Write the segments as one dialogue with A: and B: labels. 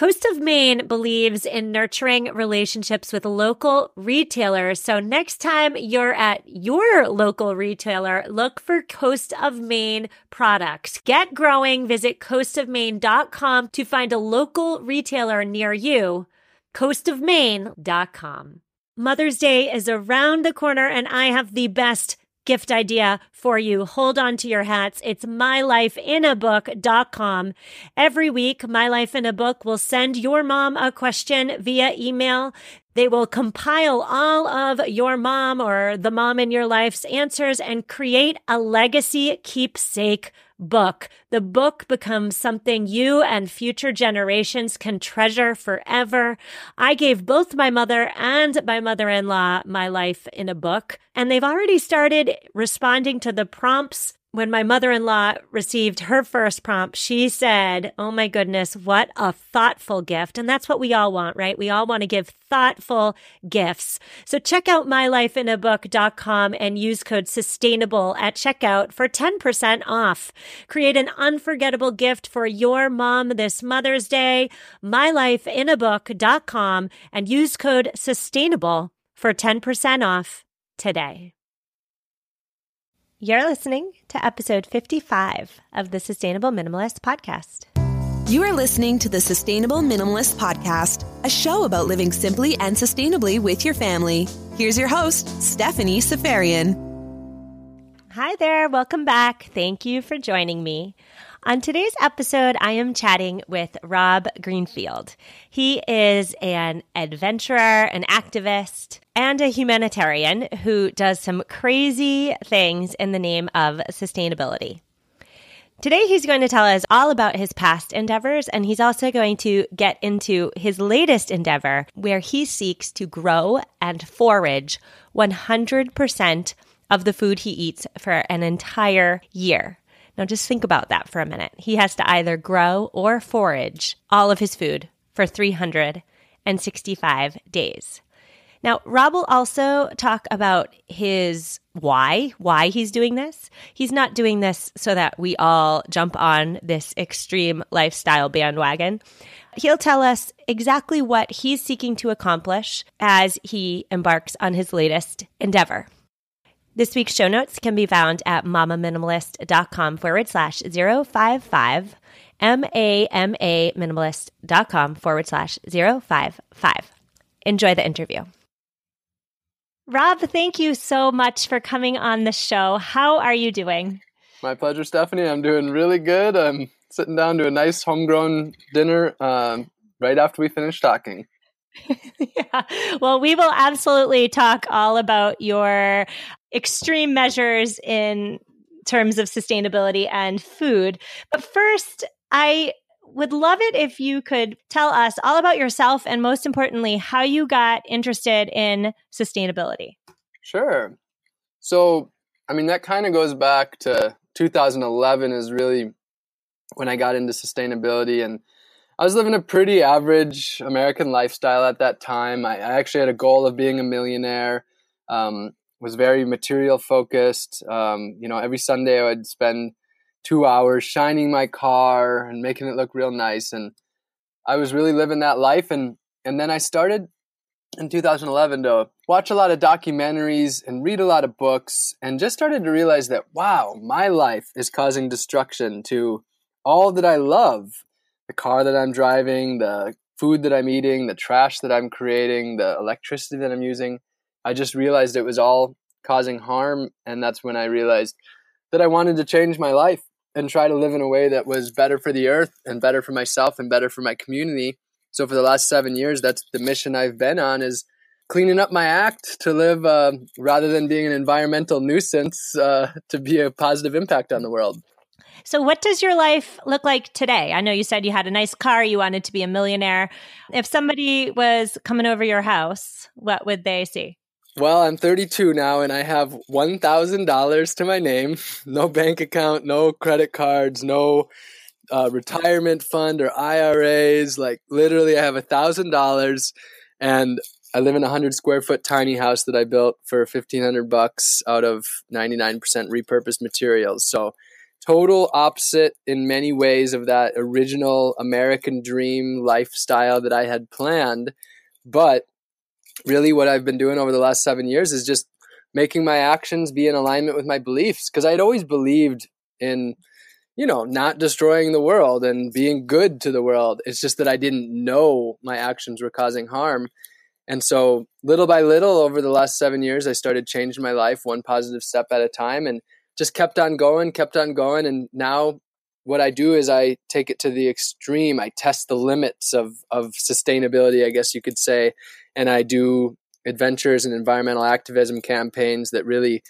A: Coast of Maine believes in nurturing relationships with local retailers. So next time you're at your local retailer, look for Coast of Maine products. Get growing. Visit coastofmaine.com to find a local retailer near you. coastofmaine.com. Mother's Day is around the corner and I have the best gift idea for you. Hold on to your hats. It's mylifeinabook.com. Every week, My Life in a Book will send your mom a question via email. They will compile all of your mom or the mom in your life's answers and create a legacy keepsake book. The book becomes something you and future generations can treasure forever. I gave both my mother and my mother in law my life in a book, and they've already started responding to the prompts when my mother in law received her first prompt, she said, Oh my goodness, what a thoughtful gift. And that's what we all want, right? We all want to give thoughtful gifts. So check out mylifeinabook.com and use code sustainable at checkout for 10% off. Create an unforgettable gift for your mom this Mother's Day. mylifeinabook.com and use code sustainable for 10% off today. You're listening to episode 55 of the Sustainable Minimalist Podcast.
B: You are listening to the Sustainable Minimalist Podcast, a show about living simply and sustainably with your family. Here's your host, Stephanie Seferian.
A: Hi there, welcome back. Thank you for joining me. On today's episode, I am chatting with Rob Greenfield. He is an adventurer, an activist, and a humanitarian who does some crazy things in the name of sustainability. Today, he's going to tell us all about his past endeavors, and he's also going to get into his latest endeavor where he seeks to grow and forage 100% of the food he eats for an entire year. Now, just think about that for a minute. He has to either grow or forage all of his food for 365 days. Now, Rob will also talk about his why, why he's doing this. He's not doing this so that we all jump on this extreme lifestyle bandwagon. He'll tell us exactly what he's seeking to accomplish as he embarks on his latest endeavor. This week's show notes can be found at mamaminimalist.com forward slash 055, M-A-M-A minimalist.com forward slash 055. Enjoy the interview. Rob, thank you so much for coming on the show. How are you doing?
C: My pleasure, Stephanie. I'm doing really good. I'm sitting down to a nice homegrown dinner um, right after we finish talking.
A: yeah. Well, we will absolutely talk all about your extreme measures in terms of sustainability and food. But first, I would love it if you could tell us all about yourself and most importantly, how you got interested in sustainability.
C: Sure. So, I mean, that kind of goes back to 2011 is really when I got into sustainability and I was living a pretty average American lifestyle at that time. I, I actually had a goal of being a millionaire. Um, was very material focused. Um, you know, every Sunday I would spend two hours shining my car and making it look real nice, and I was really living that life. And and then I started in 2011 to watch a lot of documentaries and read a lot of books, and just started to realize that wow, my life is causing destruction to all that I love the car that I'm driving, the food that I'm eating, the trash that I'm creating, the electricity that I'm using. I just realized it was all causing harm. And that's when I realized that I wanted to change my life and try to live in a way that was better for the earth and better for myself and better for my community. So for the last seven years, that's the mission I've been on is cleaning up my act to live uh, rather than being an environmental nuisance uh, to be a positive impact on the world.
A: So, what does your life look like today? I know you said you had a nice car, you wanted to be a millionaire. If somebody was coming over your house, what would they see?
C: Well, I'm 32 now and I have $1,000 to my name, no bank account, no credit cards, no uh, retirement fund or IRAs. Like, literally, I have $1,000 and I live in a 100 square foot tiny house that I built for 1500 bucks out of 99% repurposed materials. So, total opposite in many ways of that original American dream lifestyle that I had planned. But really, what I've been doing over the last seven years is just making my actions be in alignment with my beliefs because I'd always believed in you know not destroying the world and being good to the world it's just that i didn't know my actions were causing harm and so little by little over the last 7 years I started changing my life one positive step at a time and just kept on going, kept on going. And now what I do is I take it to the extreme. I test the limits of, of sustainability, I guess you could say. And I do adventures and environmental activism campaigns that really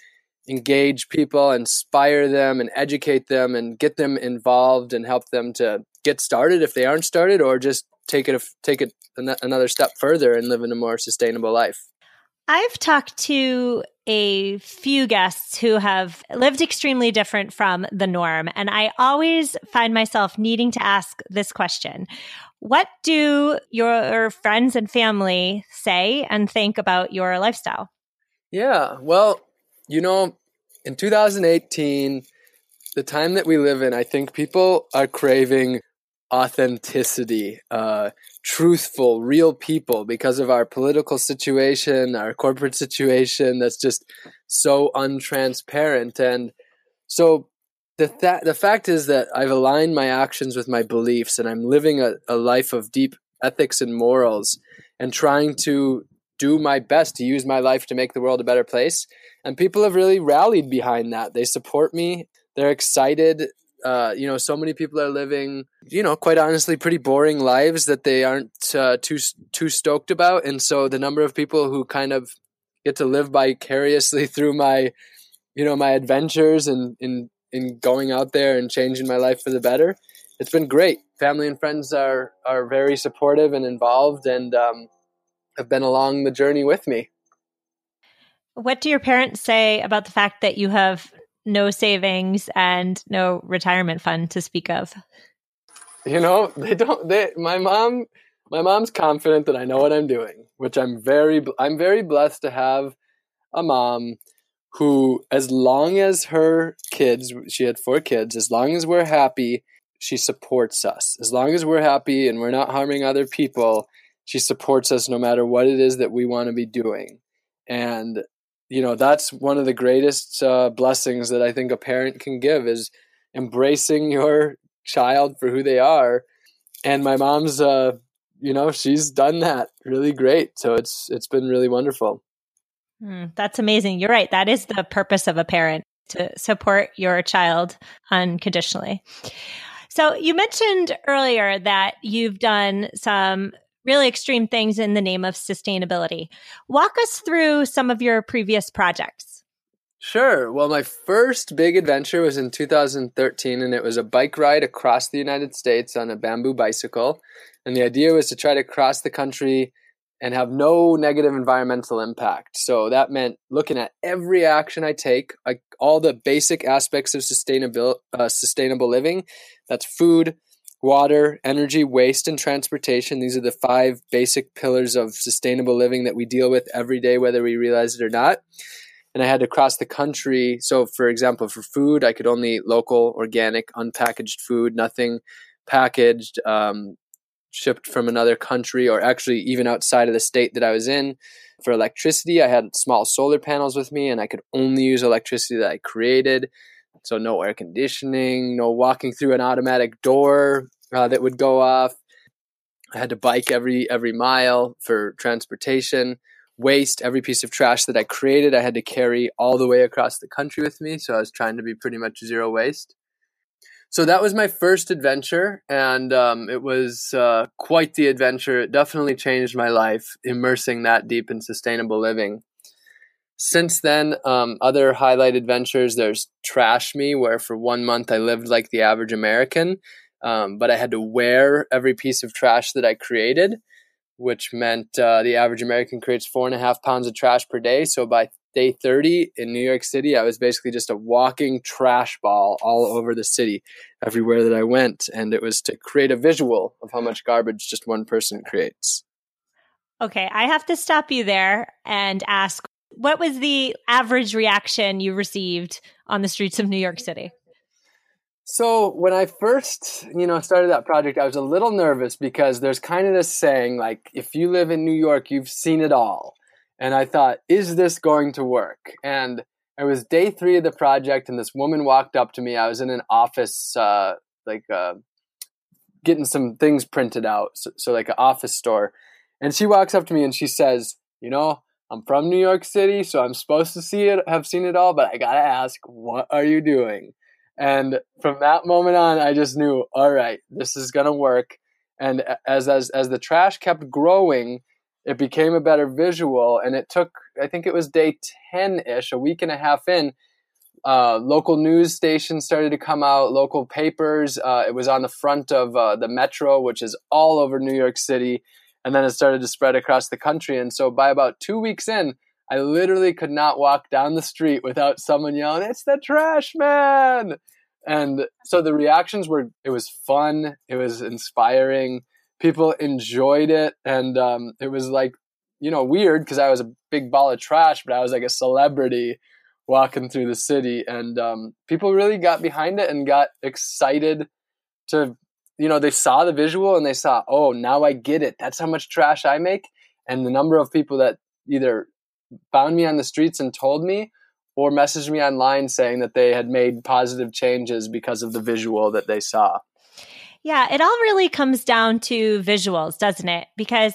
C: engage people, inspire them, and educate them, and get them involved and help them to get started if they aren't started, or just take it take it another step further and live in a more sustainable life.
A: I've talked to a few guests who have lived extremely different from the norm. And I always find myself needing to ask this question What do your friends and family say and think about your lifestyle?
C: Yeah, well, you know, in 2018, the time that we live in, I think people are craving authenticity, uh, truthful, real people because of our political situation, our corporate situation that's just so untransparent. And so the, th- the fact is that I've aligned my actions with my beliefs and I'm living a, a life of deep ethics and morals and trying to do my best to use my life to make the world a better place. And people have really rallied behind that. They support me. They're excited uh, you know, so many people are living, you know, quite honestly, pretty boring lives that they aren't uh, too too stoked about, and so the number of people who kind of get to live vicariously through my, you know, my adventures and in in going out there and changing my life for the better, it's been great. Family and friends are are very supportive and involved, and um, have been along the journey with me.
A: What do your parents say about the fact that you have no savings and no retirement fund to speak of.
C: You know, they don't they my mom my mom's confident that I know what I'm doing, which I'm very I'm very blessed to have a mom who as long as her kids she had four kids, as long as we're happy, she supports us. As long as we're happy and we're not harming other people, she supports us no matter what it is that we want to be doing. And you know that's one of the greatest uh, blessings that i think a parent can give is embracing your child for who they are. And my mom's uh you know she's done that really great. So it's it's been really wonderful.
A: Mm, that's amazing. You're right. That is the purpose of a parent to support your child unconditionally. So you mentioned earlier that you've done some really extreme things in the name of sustainability. Walk us through some of your previous projects.
C: Sure. Well, my first big adventure was in 2013, and it was a bike ride across the United States on a bamboo bicycle. And the idea was to try to cross the country and have no negative environmental impact. So that meant looking at every action I take, like all the basic aspects of sustainable uh, sustainable living. That's food, water, energy, waste, and transportation. These are the five basic pillars of sustainable living that we deal with every day, whether we realize it or not. And I had to cross the country. So, for example, for food, I could only eat local, organic, unpackaged food, nothing packaged, um, shipped from another country, or actually even outside of the state that I was in. For electricity, I had small solar panels with me, and I could only use electricity that I created. So no air conditioning, no walking through an automatic door uh, that would go off. I had to bike every every mile for transportation. Waste every piece of trash that I created, I had to carry all the way across the country with me. So I was trying to be pretty much zero waste. so that was my first adventure, and um, it was uh, quite the adventure. It definitely changed my life, immersing that deep in sustainable living. Since then, um, other highlight adventures there's Trash Me, where for one month I lived like the average American, um, but I had to wear every piece of trash that I created, which meant uh, the average American creates four and a half pounds of trash per day. So by day 30 in New York City, I was basically just a walking trash ball all over the city, everywhere that I went. And it was to create a visual of how much garbage just one person creates.
A: Okay, I have to stop you there and ask what was the average reaction you received on the streets of New York City?
C: So when I first, you know, started that project, I was a little nervous because there's kind of this saying like if you live in New York, you've seen it all and I thought, is this going to work? And it was day three of the project, and this woman walked up to me. I was in an office, uh, like uh, getting some things printed out, so, so like an office store. And she walks up to me and she says, "You know, I'm from New York City, so I'm supposed to see it, have seen it all, but I gotta ask, what are you doing?" And from that moment on, I just knew, all right, this is gonna work. And as as as the trash kept growing, it became a better visual and it took i think it was day 10ish a week and a half in uh, local news stations started to come out local papers uh, it was on the front of uh, the metro which is all over new york city and then it started to spread across the country. And so by about two weeks in i literally could not walk down the street without someone yelling it's the trash man! And so the reactions were it was fun. It was inspiring. People enjoyed it, and um, it was like you know weird because I was a big ball of trash, but I was like a celebrity walking through the city, and um, people really got behind it and got excited to you know they saw the visual and they saw oh now I get it. That's how much trash I make, and the number of people that either found me on the streets and told me or messaged me online saying that they had made positive changes because of the visual that they saw.
A: Yeah, it all really comes down to visuals, doesn't it? Because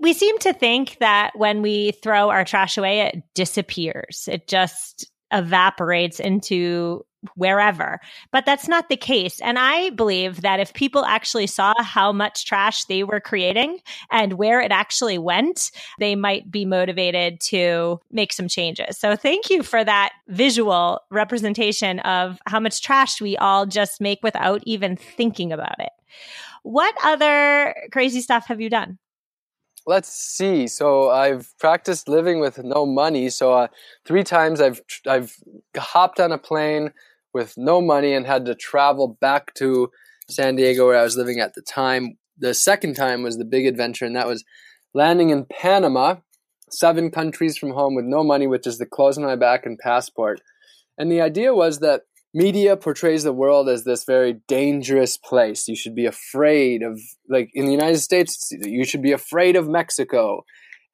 A: we seem to think that when we throw our trash away, it disappears. It just evaporates into wherever. But that's not the case. And I believe that if people actually saw how much trash they were creating and where it actually went, they might be motivated to make some changes. So thank you for that visual representation of how much trash we all just make without even thinking about it. What other crazy stuff have you done?
C: let's see. So I've practiced living with no money. So uh, three times I've I've hopped on a plane with no money and had to travel back to San Diego where I was living at the time. The second time was the big adventure, and that was landing in Panama, seven countries from home with no money, with just the clothes on my back and passport. And the idea was that media portrays the world as this very dangerous place. You should be afraid of, like in the United States, you should be afraid of Mexico.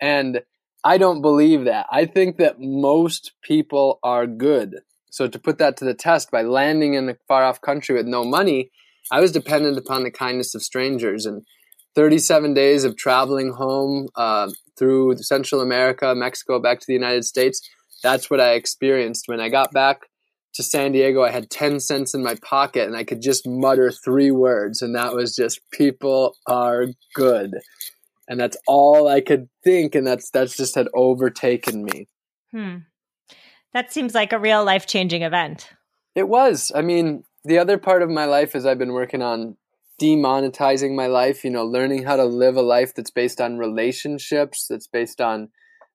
C: And I don't believe that. I think that most people are good. So to put that to the test by landing in a far off country with no money, I was dependent upon the kindness of strangers. And 37 days of traveling home uh, through Central America, Mexico, back to the United States, that's what I experienced. When I got back to San Diego, I had 10 cents in my pocket and I could just mutter three words. And that was just, people are good. And that's all I could think. And that's, that's just had overtaken me.
A: Hmm. That seems like a real life changing event.
C: It was. I mean, the other part of my life is I've been working on demonetizing my life, you know, learning how to live a life that's based on relationships, that's based on,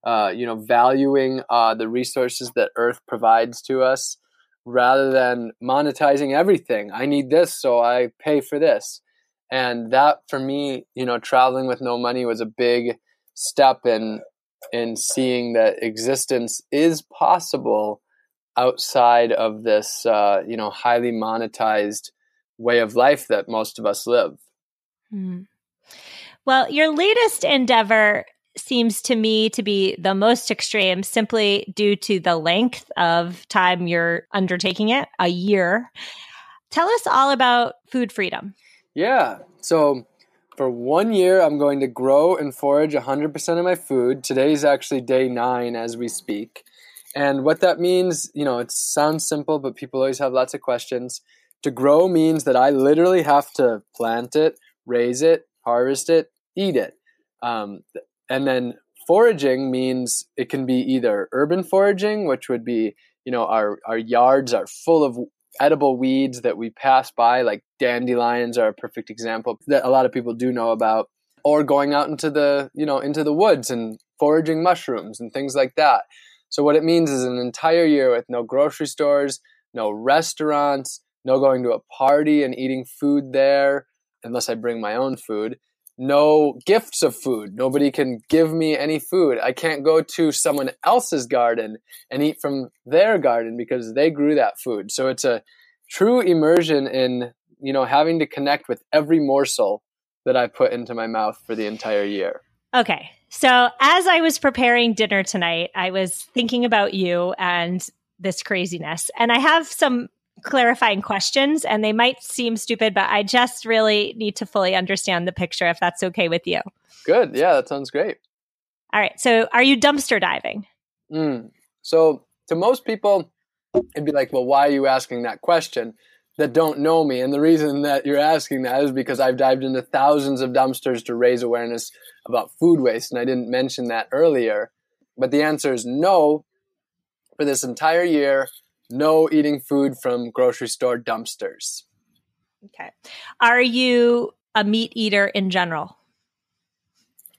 C: uh, you know, valuing uh, the resources that Earth provides to us rather than monetizing everything. I need this, so I pay for this. And that for me, you know, traveling with no money was a big step in in seeing that existence is possible outside of this, uh, you know, highly monetized way of life that most of us live.
A: Hmm. Well, your latest endeavor seems to me to be the most extreme simply due to the length of time you're undertaking it a year. Tell us all about food freedom.
C: Yeah. So, for one year, I'm going to grow and forage 100% of my food. Today is actually day nine as we speak. And what that means, you know, it sounds simple, but people always have lots of questions. To grow means that I literally have to plant it, raise it, harvest it, eat it. Um, and then foraging means it can be either urban foraging, which would be, you know, our, our yards are full of edible weeds that we pass by, like dandelions are a perfect example that a lot of people do know about, or going out into the, you know, into the woods and foraging mushrooms and things like that. So what it means is an entire year with no grocery stores, no restaurants, no going to a party and eating food there unless I bring my own food. No gifts of food. Nobody can give me any food. I can't go to someone else's garden and eat from their garden because they grew that food. So it's a true immersion in, you know, having to connect with every morsel that I put into my mouth for the entire year.
A: Okay. So as I was preparing dinner tonight, I was thinking about you and this craziness. And I have some clarifying questions and they might seem stupid, but I just really need to fully understand the picture if that's okay with you.
C: Good. Yeah, that sounds great.
A: All right. So are you dumpster diving?
C: Mm. So to most people, it'd be like, well, why are you asking that question? That don't know me. And the reason that you're asking that is because I've dived into thousands of dumpsters to raise awareness about food waste. And I didn't mention that earlier. But the answer is no. For this entire year, no eating food from grocery store dumpsters.
A: Okay. Are you a meat eater in general?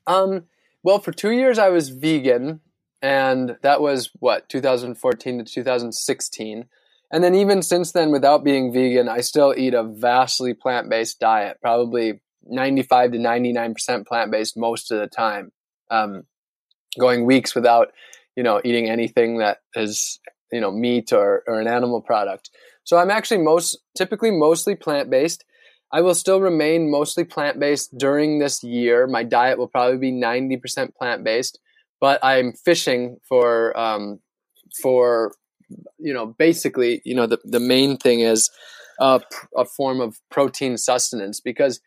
C: Um, well, for two years I was vegan, and that was what 2014 to 2016. And then even since then, without being vegan, I still eat a vastly plant-based diet, probably 95 to 99% plant-based most of the time. Um, going weeks without, you know, eating anything that is you know meat or, or an animal product. So i'm actually most typically mostly plant-based. I will still remain mostly plant-based during this year. My diet will probably be 90% plant-based but i'm fishing for um, for you know basically you know the, the main thing is a, a form of protein sustenance because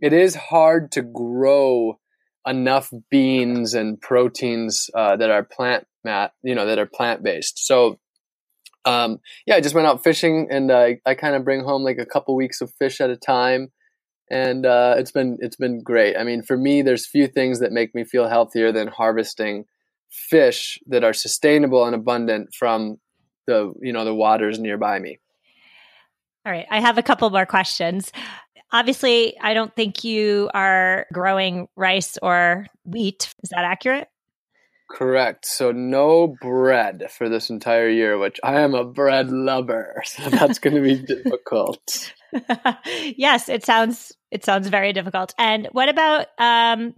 C: it is hard to grow enough beans and proteins uh, that are plant mat you know that are plant based so um, yeah i just went out fishing and uh, i kind of bring home like a couple weeks of fish at a time. And uh, it's been it's been great. I mean for me there's few things that make me feel healthier than harvesting fish that are sustainable and abundant from the you know the waters nearby me.
A: All right i have a couple more questions. Obviously i don't think you are growing rice or wheat. Is that accurate
C: Correct. So no bread for this entire year, which I am a bread lover. So that's going to be difficult.
A: yes, it sounds it sounds very difficult. And what about um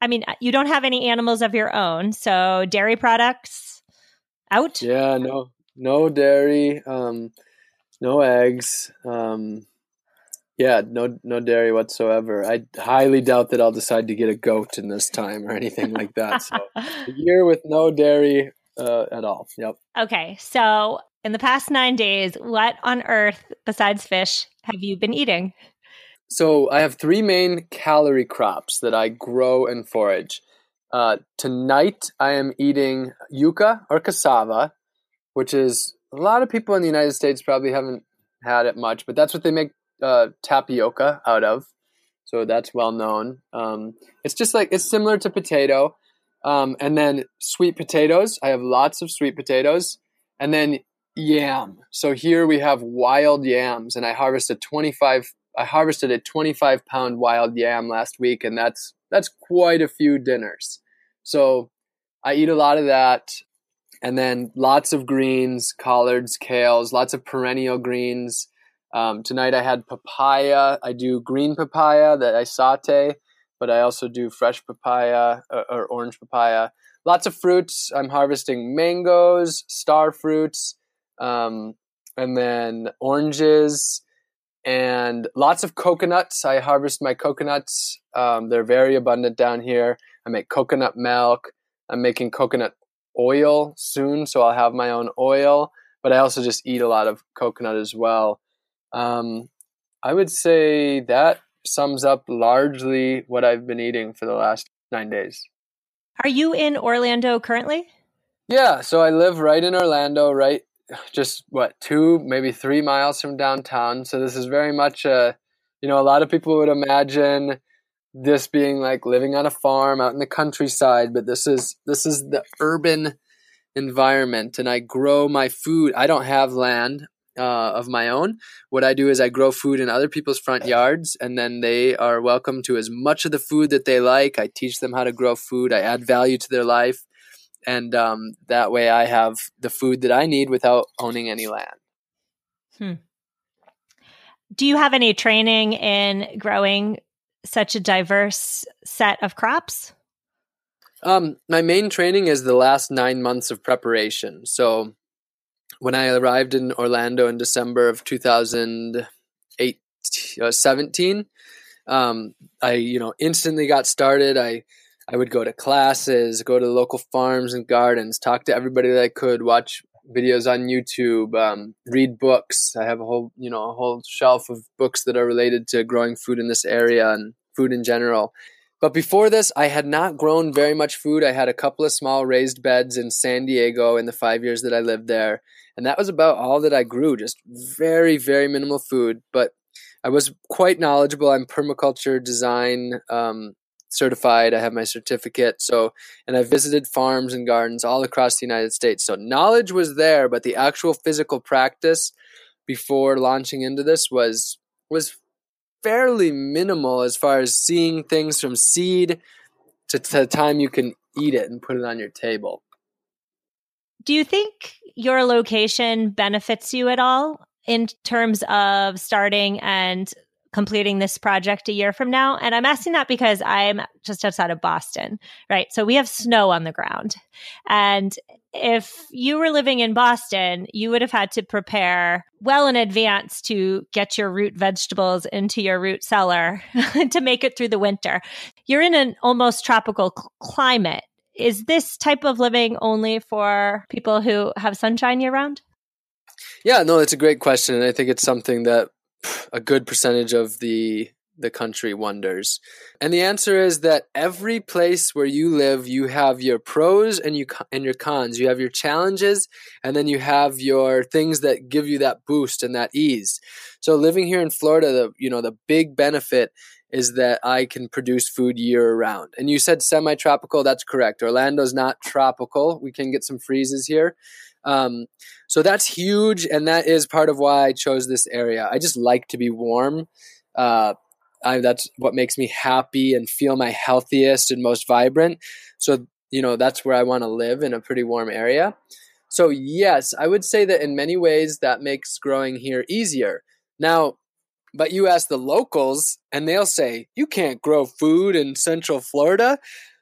A: I mean, you don't have any animals of your own, so dairy products out?
C: Yeah, no no dairy, um no eggs. Um yeah, no no dairy whatsoever. I highly doubt that I'll decide to get a goat in this time or anything like that. So a year with no dairy uh, at all. Yep.
A: Okay, so in the past nine days, what on earth besides fish have you been eating?
C: So I have three main calorie crops that I grow and forage. Uh, tonight I am eating yucca or cassava, which is a lot of people in the United States probably haven't had it much, but that's what they make uh, tapioca out of. So that's well known. Um, it's just like it's similar to potato. Um, and then sweet potatoes. I have lots of sweet potatoes. And then yam. So here we have wild yams, and I harvested 25. I harvested a 25 pound wild yam last week, and that's that's quite a few dinners. So I eat a lot of that, and then lots of greens, collards, kales, lots of perennial greens. Um, tonight I had papaya. I do green papaya that I saute, but I also do fresh papaya or, or orange papaya. Lots of fruits. I'm harvesting mangoes, star fruits, um, and then oranges, and lots of coconuts. I harvest my coconuts. Um, they're very abundant down here. I make coconut milk. I'm making coconut oil soon, so I'll have my own oil. But I also just eat a lot of coconut as well. Um, I would say that sums up largely what I've been eating for the last nine days.
A: Are you in Orlando currently?
C: Yeah, so I live right in Orlando, right just what two, maybe three miles from downtown. So this is very much a, you know, a lot of people would imagine this being like living on a farm out in the countryside, but this is this is the urban environment, and I grow my food. I don't have land uh, of my own. What I do is I grow food in other people's front yards, and then they are welcome to as much of the food that they like. I teach them how to grow food. I add value to their life and um, that way I have the food that I need without owning any land.
A: Hmm. Do you have any training in growing such a diverse set of crops?
C: Um, my main training is the last nine months of preparation. So when I arrived in Orlando in December of 2017, uh, um, I you know instantly got started. I I would go to classes, go to local farms and gardens, talk to everybody that I could, watch videos on YouTube, um, read books. I have a whole, you know, a whole shelf of books that are related to growing food in this area and food in general. But before this, I had not grown very much food. I had a couple of small raised beds in San Diego in the five years that I lived there. And that was about all that I grew, just very, very minimal food. But I was quite knowledgeable. I'm permaculture design um, certified. I have my certificate. So, and I visited farms and gardens all across the United States. So, knowledge was there, but the actual physical practice before launching into this was was fairly minimal as far as seeing things from seed to, the time you can eat it and put it on your table.
A: Do you think your location benefits you at all in terms of starting and completing this project a year from now. And I'm asking that because I'm just outside of Boston, right? So we have snow on the ground. And if you were living in Boston, you would have had to prepare well in advance to get your root vegetables into your root cellar to make it through the winter. You're in an almost tropical cl- climate. Is this type of living only for people who have sunshine year round?
C: Yeah, no, it's a great question. And I think it's something that a good percentage of the the country wonders. And the answer is that every place where you live, you have your pros and you and your cons. You have your challenges and then you have your things that give you that boost and that ease. So living here in Florida, the you know, the big benefit is that I can produce food year round. And you said semi tropical, that's correct. Orlando's not tropical. We can get some freezes here. Um, so that's huge, and that is part of why I chose this area. I just like to be warm. Uh, I, that's what makes me happy and feel my healthiest and most vibrant. So you know that's where I want to live in a pretty warm area. So yes, I would say that in many ways that makes growing here easier. Now, but you ask the locals, and they'll say you can't grow food in Central Florida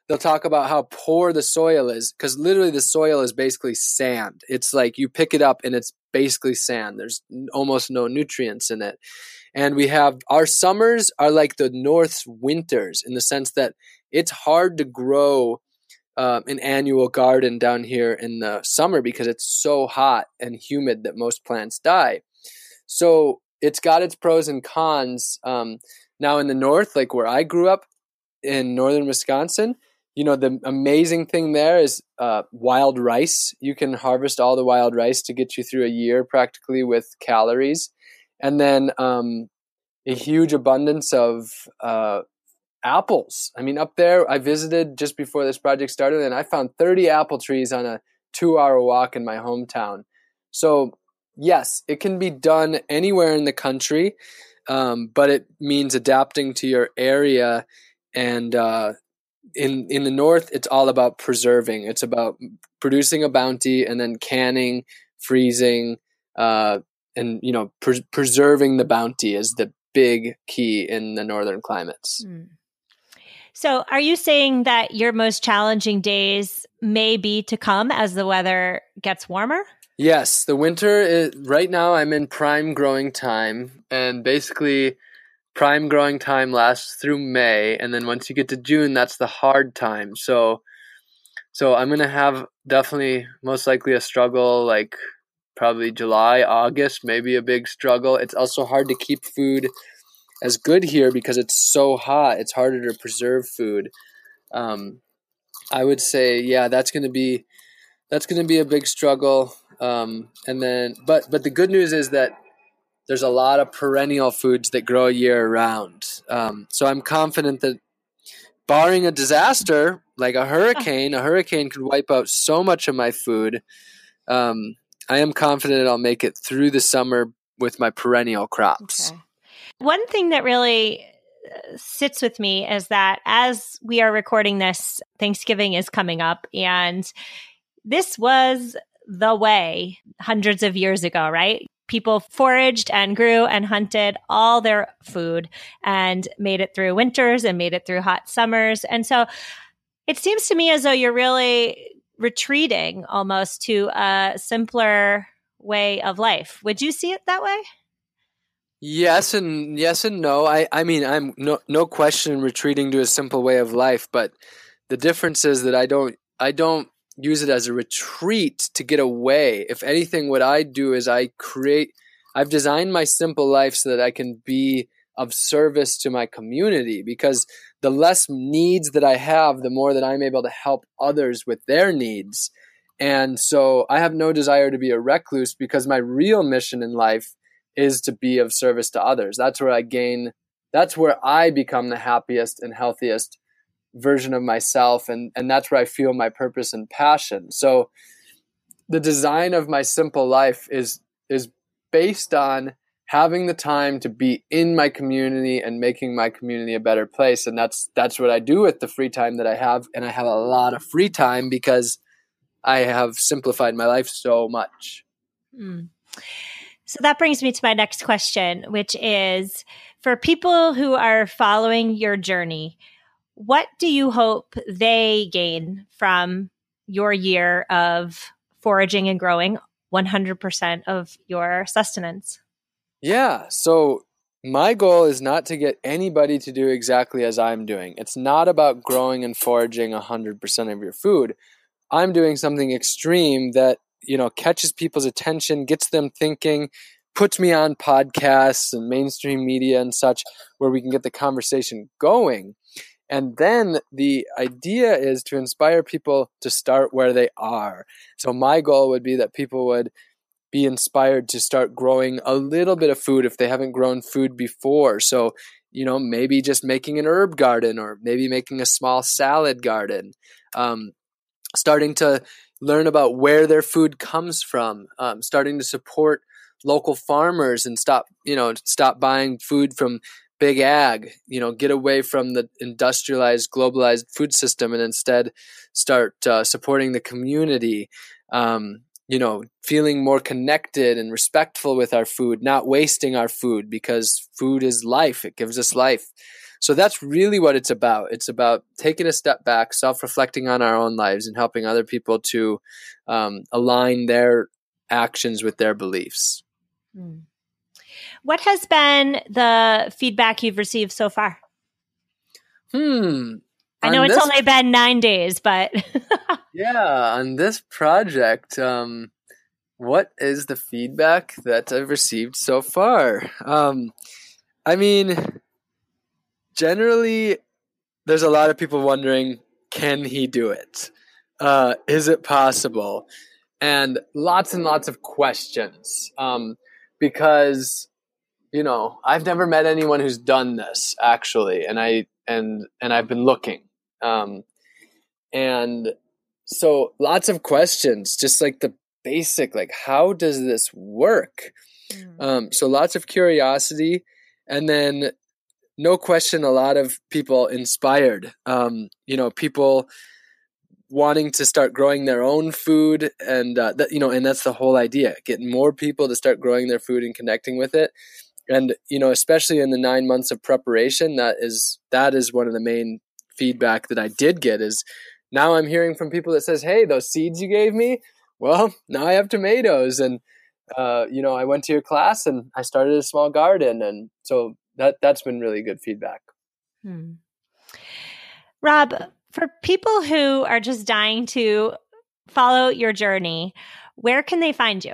C: they'll talk about how poor the soil is because literally the soil is basically sand. It's like you pick it up and it's basically sand. There's almost no nutrients in it. And we have our summers are like the North's winters in the sense that it's hard to grow um, an annual garden down here in the summer because it's so hot and humid that most plants die. So it's got its pros and cons. Um, now in the north, like where I grew up in northern Wisconsin, you know the amazing thing there is uh, wild rice you can harvest all the wild rice to get you through a year practically with calories and then um, a huge abundance of uh, apples. I mean up there i visited just before this project started and i found 30 apple trees on a two hour walk in my hometown. So yes it can be done anywhere in the country um, but it means adapting to your area and uh, in in the north it's all about preserving. It's about producing a bounty and then canning freezing uh, and you know pre- preserving the bounty is the big key in the northern climates mm.
A: so are you saying that your most challenging days may be to come as the weather gets warmer
C: yes the winter is right now i'm in prime growing time and basically prime growing time lasts through May, and then once you get to June, that's the hard time. So, so I'm gonna have definitely most likely a struggle like probably July, August, maybe a big struggle. It's also hard to keep food as good here because it's so hot. It's harder to preserve food. Um, I would say, yeah, that's gonna be that's gonna be a big struggle. Um, and then, but but the good news is that there's a lot of perennial foods that grow year round. Um, so I'm confident that, barring a disaster like a hurricane, a hurricane could wipe out so much of my food. Um, I am confident I'll make it through the summer with my perennial crops. Okay.
A: One thing that really uh, sits with me is that as we are recording this, Thanksgiving is coming up, and this was the way hundreds of years ago, right? People foraged and grew and hunted all their food and made it through winters and made it through hot summers. And so it seems to me as though you're really retreating almost to a simpler way of life. Would you see it that way?
C: Yes and yes and no. I, I mean I'm no no question retreating to a simple way of life, but the difference is that I don't I don't use it as a retreat to get away. If anything, what I do is I create, I've designed my simple life so that I can be of service to my community because the less needs that I have, the more that I'm able to help others with their needs. And so I have no desire to be a recluse because my real mission in life is to be of service to others. That's where I gain, that's where I become the happiest and healthiest version of myself and and that's where I feel my purpose and passion. So the design of my simple life is is based on having the time to be in my community and making my community a better place and that's that's what I do with the free time that I have and I have a lot of free time because I have simplified my life so much.
A: Mm. So that brings me to my next question, which is for people who are following your journey, what do you hope they gain from your year of foraging and growing 100% of your sustenance?
C: Yeah. So my goal is not to get anybody to do exactly as I'm doing. It's not about growing and foraging 100% of your food. I'm doing something extreme that, you know, catches people's attention, gets them thinking, puts me on podcasts and mainstream media and such where we can get the conversation going. And then the idea is to inspire people to start where they are. So my goal would be that people would be inspired to start growing a little bit of food if they haven't grown food before. So, you know, maybe just making an herb garden or maybe making a small salad garden. Um, starting to learn about where their food comes from, um, starting to support local farmers and stop, you know, stop buying food from big ag, you know, get away from the industrialized, globalized food system and instead start uh, supporting the community. Um, you know, feeling more connected and respectful with our food, not wasting our food because food is life. It gives us life. So that's really what it's about. It's about taking a step back, self reflecting on our own lives, and helping other people to um, align their actions with their beliefs. Mm.
A: What has been the feedback you've received so far?
C: Hmm.
A: I know it's only been nine days, but
C: yeah, on this project, um, what is the feedback that I've received so far? Um, I mean, generally, there's a lot of people wondering, can he do it? Uh, is it possible? And lots and lots of questions um, because you know, I've never met anyone who's done this actually, and I and and I've been looking, um, and so lots of questions, just like the basic, like how does this work? Mm. Um, so lots of curiosity, and then no question, a lot of people inspired. Um, you know, people wanting to start growing their own food and uh, that you know and that's the whole idea getting more people to start growing their food and connecting with it and you know especially in the nine months of preparation that is that is one of the main feedback that i did get is now i'm hearing from people that says hey those seeds you gave me? Well now i have tomatoes. And uh, you know i went to your class and i started a small garden. And so that that's been really good feedback. Hmm.
A: rob for people who are just dying to follow your journey where can they find you?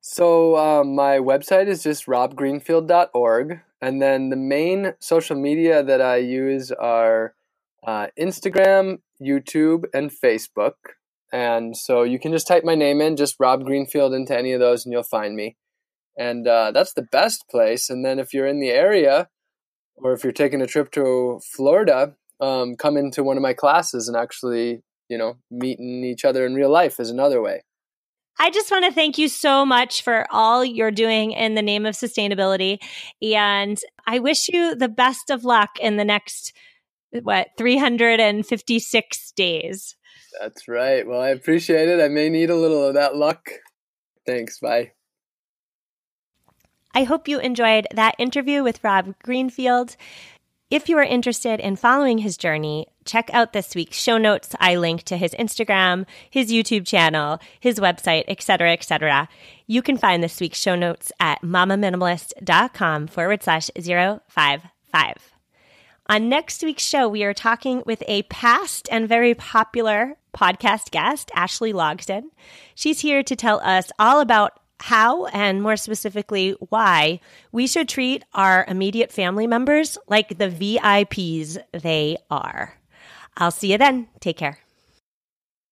C: So um, my website is just robgreenfield.org, and then the main social media that I use are uh, Instagram, YouTube, and Facebook. And so you can just type my name in, just Rob Greenfield into any of those, and you'll find me. And uh, that's the best place. And then if you're in the area, or if you're taking a trip to Florida, um, come into one of my classes and actually, you know, meeting each other in real life is another way.
A: I just want to thank you so much for all you're doing in the name of sustainability. And I wish you the best of luck in the next, what, 356 days.
C: That's right. Well, I appreciate it. I may need a little of that luck. Thanks. Bye.
A: I hope you enjoyed that interview with Rob Greenfield. If you are interested in following his journey, check out this week's show notes. I link to his Instagram, his YouTube channel, his website, etc., etc. You can find this week's show notes at mamaminimalist.com forward slash 055. On next week's show, we are talking with a past and very popular podcast guest, Ashley Logsdon. She's here to tell us all about how and more specifically why we should treat our immediate family members like the VIPs they are. I'll see you then. Take care.